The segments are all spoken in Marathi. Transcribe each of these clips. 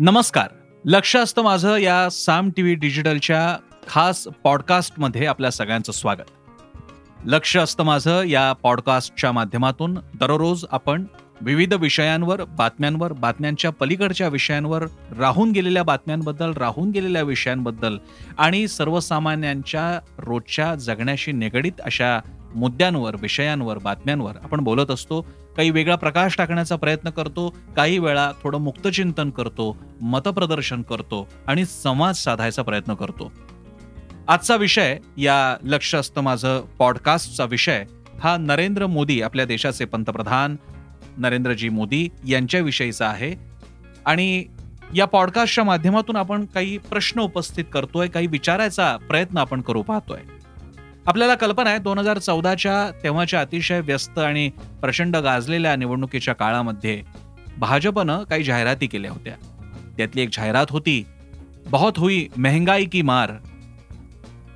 नमस्कार. लक्ष असतं माझं या साम टी व्ही डिजिटलच्या खास पॉडकास्टमध्ये आपल्या सगळ्यांचं स्वागत. लक्ष असतं माझं या पॉडकास्टच्या माध्यमातून दररोज आपण विविध विषयांवर बातम्यांवर बातम्यांच्या पलीकडच्या विषयांवर राहून गेलेल्या बातम्यांबद्दल राहून गेलेल्या विषयांबद्दल आणि सर्वसामान्यांच्या रोजच्या जगण्याशी निगडीत अशा मुद्द्यांवर विषयांवर बातम्यांवर आपण बोलत असतो. काही वेगळा प्रकाश टाकण्याचा प्रयत्न करतो काही वेळा थोडं मुक्तचिंतन करतो मतप्रदर्शन करतो आणि संवाद साधायचा प्रयत्न करतो. आजचा विषय या लक्ष असतं माझं पॉडकास्टचा विषय हा नरेंद्र मोदी आपल्या देशाचे पंतप्रधान नरेंद्रजी मोदी यांच्याविषयीचा आहे. आणि या पॉडकास्टच्या माध्यमातून आपण काही प्रश्न उपस्थित करतोय काही विचारायचा प्रयत्न आपण करू पाहतोय. आपल्याला कल्पना आहे दोन हजार चौदाच्या तेव्हाच्या अतिशय व्यस्त आणि प्रचंड गाजलेल्या निवडणुकीच्या काळामध्ये भाजपनं काही जाहिराती केल्या होत्या. त्यातली एक जाहिरात होती बहुत हुई महंगाई की मार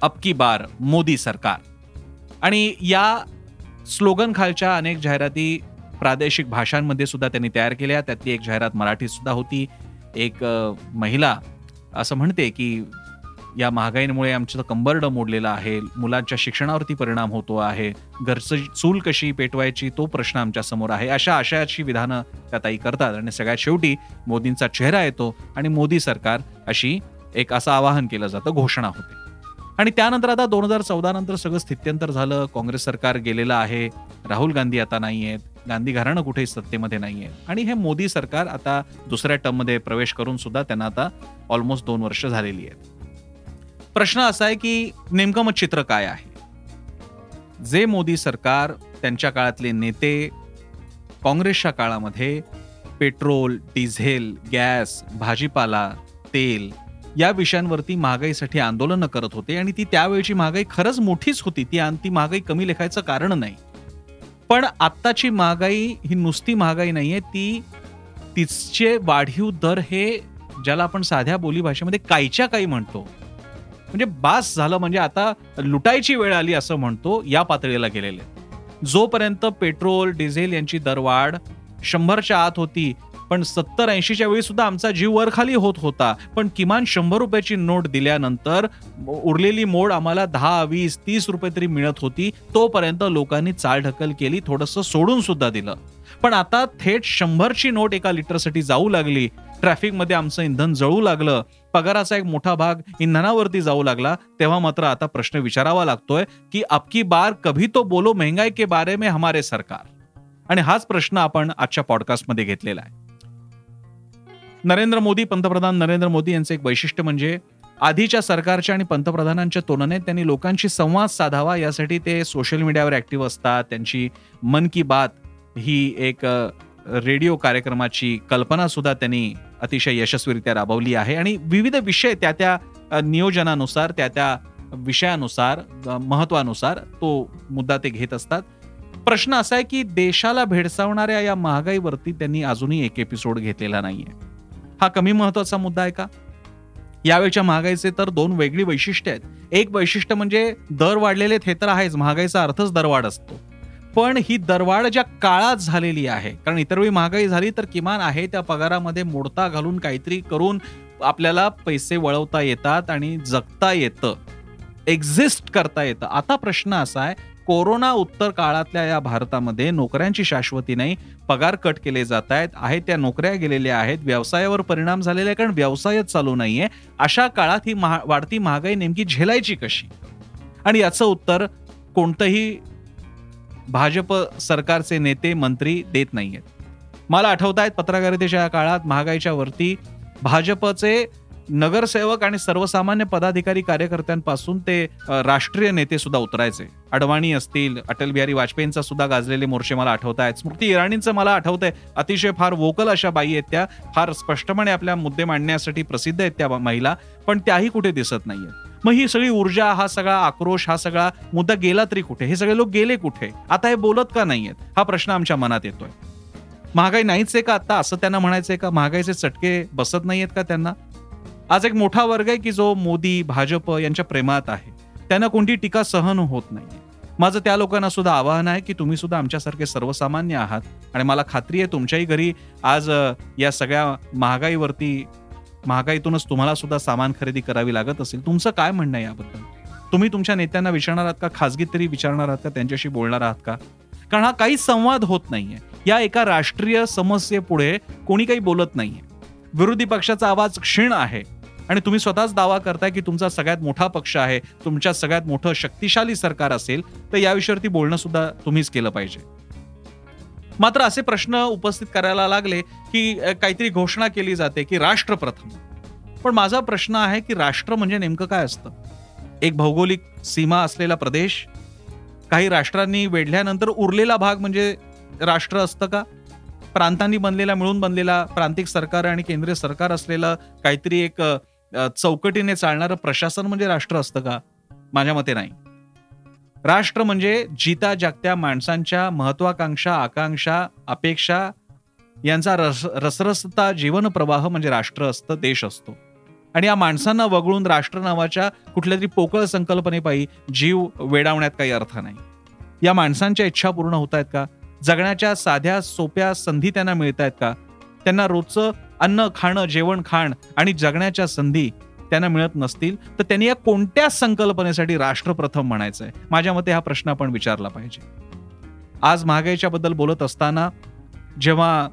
अब की बार मोदी सरकार. आणि या स्लोगन खालच्या अनेक जाहिराती प्रादेशिक भाषांमध्ये सुद्धा त्यांनी तयार केल्या. त्यातली एक जाहिरात मराठीत सुद्धा होती. एक महिला असं म्हणते की या महागाईमुळे आमचं कंबरड मोडलेलं आहे. मुलांच्या शिक्षणावरती परिणाम होतो आहे. घरचं चूल कशी पेटवायची तो प्रश्न आमच्यासमोर आहे. अशा आशयाची विधानं त्या ताई करतात आणि सगळ्यात शेवटी मोदींचा चेहरा येतो आणि मोदी सरकार अशी एक असं आवाहन केलं जातं घोषणा होते. आणि त्यानंतर आता दोन हजार चौदा नंतर सगळं स्थित्यंतर झालं. काँग्रेस सरकार गेलेलं आहे. राहुल गांधी आता नाही आहेत. गांधी घराणं कुठेही सत्तेमध्ये नाही आहे आणि हे मोदी सरकार आता दुसऱ्या टर्ममध्ये प्रवेश करून सुद्धा त्यांना आता ऑलमोस्ट दोन वर्ष झालेली आहेत. प्रश्न असा आहे की नेमकं मग चित्र काय आहे? जे मोदी सरकार त्यांच्या काळातले नेते काँग्रेसच्या काळामध्ये पेट्रोल डिझेल गॅस भाजीपाला तेल या विषयांवरती महागाईसाठी आंदोलनं करत होते आणि ती त्यावेळची महागाई खरंच मोठीच होती. ती ती महागाई कमी लेखायचं कारण नाही. पण आत्ताची महागाई ही नुसती महागाई नाही आहे ती तिचे वाढीव दर हे ज्याला आपण साध्या बोली भाषेमध्ये कायच्या काही म्हणतो म्हणजे बास झालं म्हणजे आता लुटायची वेळ आली असं म्हणतो या पातळीला गेलेले. जोपर्यंत पेट्रोल डिझेल यांची दरवाढ शंभरच्या आत होती पण सत्तर ऐंशीच्या वेळी सुद्धा आमचा जीव वरखाली होत होता. पण किमान शंभर रुपयाची नोट दिल्यानंतर उरलेली मोड आम्हाला दहा वीस तीस रुपये तरी मिळत होती. तोपर्यंत लोकांनी चालढकल केली थोडंसं सोडून सुद्धा दिलं. पण आता थेट शंभरची नोट एका लिटरसाठी जाऊ लागली. ट्रॅफिकमध्ये आमचं इंधन जळू लागलं. पगाराचा एक मोठा भाग इंधनावरती जाऊ लागला. तेव्हा मात्र आता प्रश्न विचारावा लागतोय की अबकी बार कभी तो बोलो महंगाई के बारे में हमारे सरकार? आणि हाच प्रश्न आपण आजच्या पॉडकास्टमध्ये घेतलेला आहे. नरेंद्र मोदी पंतप्रधान नरेंद्र मोदी यांचं एक वैशिष्ट्य म्हणजे आधीच्या सरकारच्या आणि पंतप्रधानांच्या तुलनेत त्यांनी लोकांशी संवाद साधावा यासाठी ते सोशल मीडियावर ऍक्टिव्ह असतात. त्यांची मन की बात ही एक रेडिओ कार्यक्रमाची कल्पना सुद्धा त्यांनी अतिशय यशस्वीरित्या राबवली आहे. आणि विविध विषय त्या त्या नियोजनानुसार त्या त्या विषयानुसार महत्वानुसार तो मुद्दा ते घेत असतात. प्रश्न असा आहे की देशाला भेडसावणाऱ्या या महागाईवरती त्यांनी अजूनही एक एपिसोड घेतलेला नाहीये. हा कमी महत्त्वाचा मुद्दा आहे का? यावेळच्या महागाईचे तर दोन वेगळी वैशिष्ट्य आहेत. एक वैशिष्ट्य म्हणजे दर वाढलेले हे तर आहेच. महागाईचा अर्थच दरवाढ असतो. पण ही दरवाढ ज्या काळात झालेली आहे कारण इतर वेळी महागाई झाली तर किमान आहे त्या पगारामध्ये मोडता घालून काहीतरी करून आपल्याला पैसे वळवता येतात आणि जगता येतं एक्झिस्ट करता येतं. आता प्रश्न असा आहे कोरोना उत्तर काळातल्या या भारतामध्ये नोकऱ्यांची शाश्वती नाही पगार कट केले जात आहेत आहेत त्या नोकऱ्या गेलेल्या आहेत व्यवसायावर परिणाम झालेला आहे कारण व्यवसायच चालू नाहीये. अशा काळात ही महा वाढती महागाई नेमकी झेलायची कशी? आणि याचं उत्तर कोणतंही भाजप सरकारचे नेते मंत्री देत नाहीयेत. मला आठवत आहेत पत्रकारितेच्या काळात महागाईच्या वरती भाजपचे नगरसेवक आणि सर्वसामान्य पदाधिकारी कार्यकर्त्यांपासून ते राष्ट्रीय नेते सुद्धा उतरायचे. अडवाणी असतील अटल बिहारी वाजपेयींचा सुद्धा गाजलेले मोर्चे मला आठवत आहेत स्मृती इराणींचं मला आठवत आहे अतिशय फार वोकल अशा बाई आहेत त्या. फार स्पष्टपणे आपल्या मुद्दे मांडण्यासाठी प्रसिद्ध आहेत त्या महिला पण त्याही कुठे दिसत नाहीये मग ही सगळी ऊर्जा हा सगळा आक्रोश हा सगळा मुद्दा गेला तरी कुठे? हे सगळे लोक गेले कुठे? आता हे बोलत का नाहीयेत? हा प्रश्न आमच्या मनात येतोय. महागाई नाहीच आहे का आता? असं त्यांना म्हणायचंय का? महागाईचे चटके बसत नाहीयेत का त्यांना? आज एक मोठा वर्ग आहे की जो मोदी भाजप यांच्या प्रेमात आहे. त्यांना कोणती टीका सहन होत नाही. माझं त्या लोकांना सुद्धा आवाहन आहे की तुम्ही सुद्धा आमच्यासारखे सर्वसामान्य आहात आणि मला खात्री आहे तुमच्याही घरी आज या सगळ्या महागाईवरती महागाईतूनच तुम्हाला सुद्धा सामान खरेदी करावी लागत असेल. तुमचं काय म्हणणं आहे याबद्दल? तुम्ही तुमच्या नेत्यांना विचारणार आहात का? खाजगीत तरी विचारणार आहात का? त्यांच्याशी बोलणार आहात का? कारण हा काही संवाद होत नाहीये. या एका राष्ट्रीय समस्येपुढे कोणी काही बोलत नाहीये. विरोधी पक्षाचा आवाज क्षीण आहे. आणि तुम्ही स्वतःच दावा करताय की तुमचा सगळ्यात मोठा पक्ष आहे तुमच्या सगळ्यात मोठं शक्तिशाली सरकार असेल तर या विषयावरती बोलणं सुद्धा तुम्हीच केलं पाहिजे. मात्र असे प्रश्न उपस्थित करायला लागले की काहीतरी घोषणा केली जाते की राष्ट्र प्रथम पण माझा प्रश्न आहे की राष्ट्र म्हणजे नेमकं काय असतं? एक भौगोलिक सीमा असलेला प्रदेश? काही राष्ट्रांनी वेढल्यानंतर उरलेला भाग म्हणजे राष्ट्र असतं का? प्रांतांनी बनलेला मिळून बनलेला प्रांतिक सरकार आणि केंद्रीय सरकार असलेलं काहीतरी एक चौकटीने चालणारं प्रशासन म्हणजे राष्ट्र असतं का? माझ्या मते नाही. राष्ट्र म्हणजे जिता जागत्या माणसांच्या महत्वाकांक्षा आकांक्षा अपेक्षा यांचा रस रसरसता जीवन प्रवाह म्हणजे राष्ट्र असतं देश असतो. आणि या माणसांना वगळून राष्ट्र नावाच्या कुठल्या तरी पोकळ संकल्पनेपायी जीव वेडावण्यात काही अर्थ नाही. या माणसांच्या इच्छा पूर्ण होत आहेत का? जगण्याच्या साध्या सोप्या संधी त्यांना मिळत आहेत का? त्यांना रोजचं अन्न खाणं जेवण खाण आणि जगण्याच्या संधी त्यांना मिळत नसतील तर त्यांनी या कोणत्या संकल्पनेसाठी राष्ट्रप्रथम म्हणायचं आहे माझ्या मते हा प्रश्न आपण विचारला पाहिजे. आज महागाईच्या बद्दल बोलत असताना जेव्हा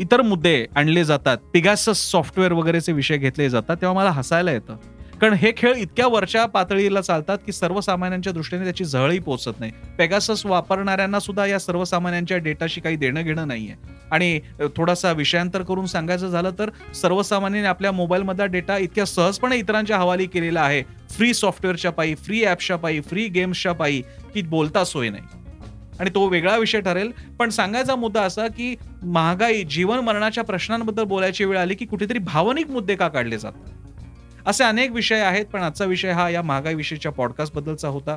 इतर मुद्दे आणले जातात पिगासस सॉफ्टवेअर वगैरेचे विषय घेतले जातात तेव्हा मला हसायला येतं. कारण हे खेळ इतक्या वरच्या पातळीला चालतात की सर्वसामान्यांच्या दृष्टीने त्याची झळही पोचत नाही. पेगासस वापरणाऱ्यांना सुद्धा या सर्वसामान्यांच्या डेटाशी काही देणं घेणं नाहीये. आणि थोडासा विषयांतर करून सांगायचं झालं तर सर्वसामान्यांनी आपल्या मोबाईलमधला डेटा इतक्या सहजपणे इतरांच्या हवाली केलेला आहे. फ्री सॉफ्टवेअरच्या पायी फ्री ॲप्सच्या पायी फ्री गेम्सच्या पायी की बोलता सोय नाही. आणि तो वेगळा विषय ठरेल. पण सांगायचा मुद्दा असा की महागाई जीवन मरणाच्या प्रश्नांबद्दल बोलायची वेळ आली की कुठेतरी भावनिक मुद्दे का काढले जातात? असे अनेक विषय आहेत पण आजचा विषय हा या महागाई विषयीच्या पॉडकास्ट बद्दलचा होता.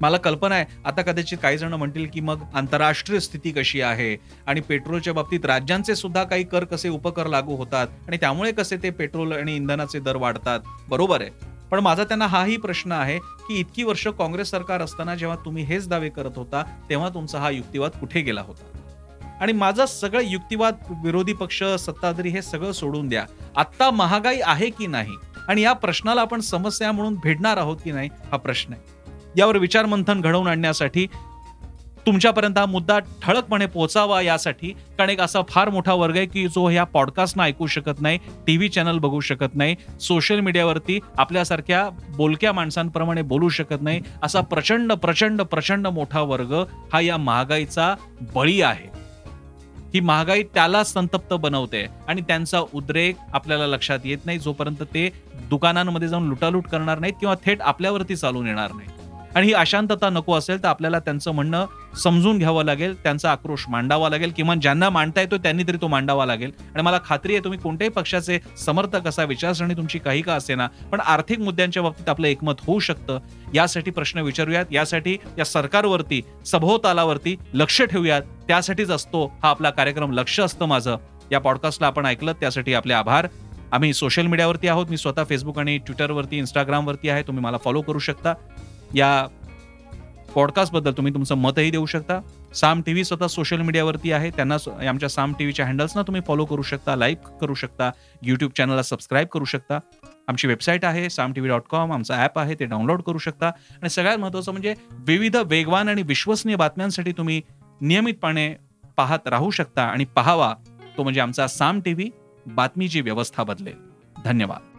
मला कल्पना आहे आता कदाचित काही जण म्हणतील की मग आंतरराष्ट्रीय स्थिती कशी आहे आणि पेट्रोलच्या बाबतीत राज्यांचे सुद्धा काही कर कसे उपकर लागू होतात आणि त्यामुळे कसे ते पेट्रोल आणि इंधनाचे दर वाढतात बरोबर आहे. पण माझा त्यांना हाही प्रश्न आहे की इतकी वर्ष काँग्रेस सरकार असताना जेव्हा तुम्ही हेच दावे करत होता तेव्हा तुमचा हा युक्तिवाद कुठे गेला होता? आणि माझा सगळं युक्तिवाद विरोधी पक्ष सत्ताधारी हे सगळं सोडून द्या. आत्ता महागाई आहे की नाही? आणि या प्रश्नाला आपण समस्या म्हणून भेटणार आहोत की नाही हा प्रश्न आहे. यावर विचार मंथन घडवून आणण्यासाठी तुमच्यापर्यंत हा मुद्दा ठळकपणे पोहोचावा यासाठी कारण एक असा फार मोठा वर्ग आहे की जो ह्या पॉडकास्टना ऐकू शकत नाही टीव्ही चॅनल बघू शकत नाही सोशल मीडियावरती आपल्यासारख्या बोलक्या माणसांप्रमाणे बोलू शकत नाही असा प्रचंड प्रचंड प्रचंड मोठा वर्ग हा या महागाईचा बळी आहे. ही महागाई त्याला संतप्त बनवते आणि त्यांचा उद्रेक आपल्याला लक्षात येत नाही जोपर्यंत ते दुकानांमध्ये जाऊन लुटालूट करणार नाहीत किंवा थेट आपल्यावरती चालून येणार नाही आणि ही अशांतता नको असेल तर आपल्याला त्यांचं म्हणणं समजून घ्यावं लागेल त्यांचा आक्रोश मांडावा लागेल किंवा ज्यांना मांडता येतो त्यांनी तरी तो मांडावा लागेल. आणि मला खात्री आहे तुम्ही कोणत्याही पक्षाचे समर्थक असा विचारसरणी तुमची काही का असेना पण आर्थिक मुद्द्यांच्या बाबतीत आपलं एकमत होऊ शकतं. यासाठी प्रश्न विचारूयात. यासाठी या सरकारवरती सभोवतालावरती लक्ष ठेवूयात. त्यासाठीच असतो हा आपला कार्यक्रम लक्ष असतं माझं. या पॉडकास्टला आपण ऐकलं त्यासाठी आपले आभार. आम्ही सोशल मीडियावरती आहोत. मी स्वतः फेसबुक आणि ट्विटरवरती इंस्टाग्रामवरती आहे. तुम्ही मला फॉलो करू शकता. या पॉडकास्टबद्दल तुम्ही तुमचं मतही देऊ शकता. साम टी व्ही स्वतः सोशल मीडियावरती आहे. त्यांना आमच्या साम टी व्हीच्या हँडल्सना तुम्ही फॉलो करू शकता लाईक करू शकता यूट्यूब चॅनलला सबस्क्राईब करू शकता. आमची वेबसाईट आहे Saam T V dot com आमचा ॲप आहे ते डाउनलोड करू शकता. आणि सगळ्यात महत्त्वाचं म्हणजे विविध वेगवान आणि विश्वसनीय बातम्यांसाठी तुम्ही नियमितपणे पाहत राहू शकता आणि पाहावा. तो म्हणजे आमचा साम टी व्ही बातमीची व्यवस्था बदलेल. धन्यवाद.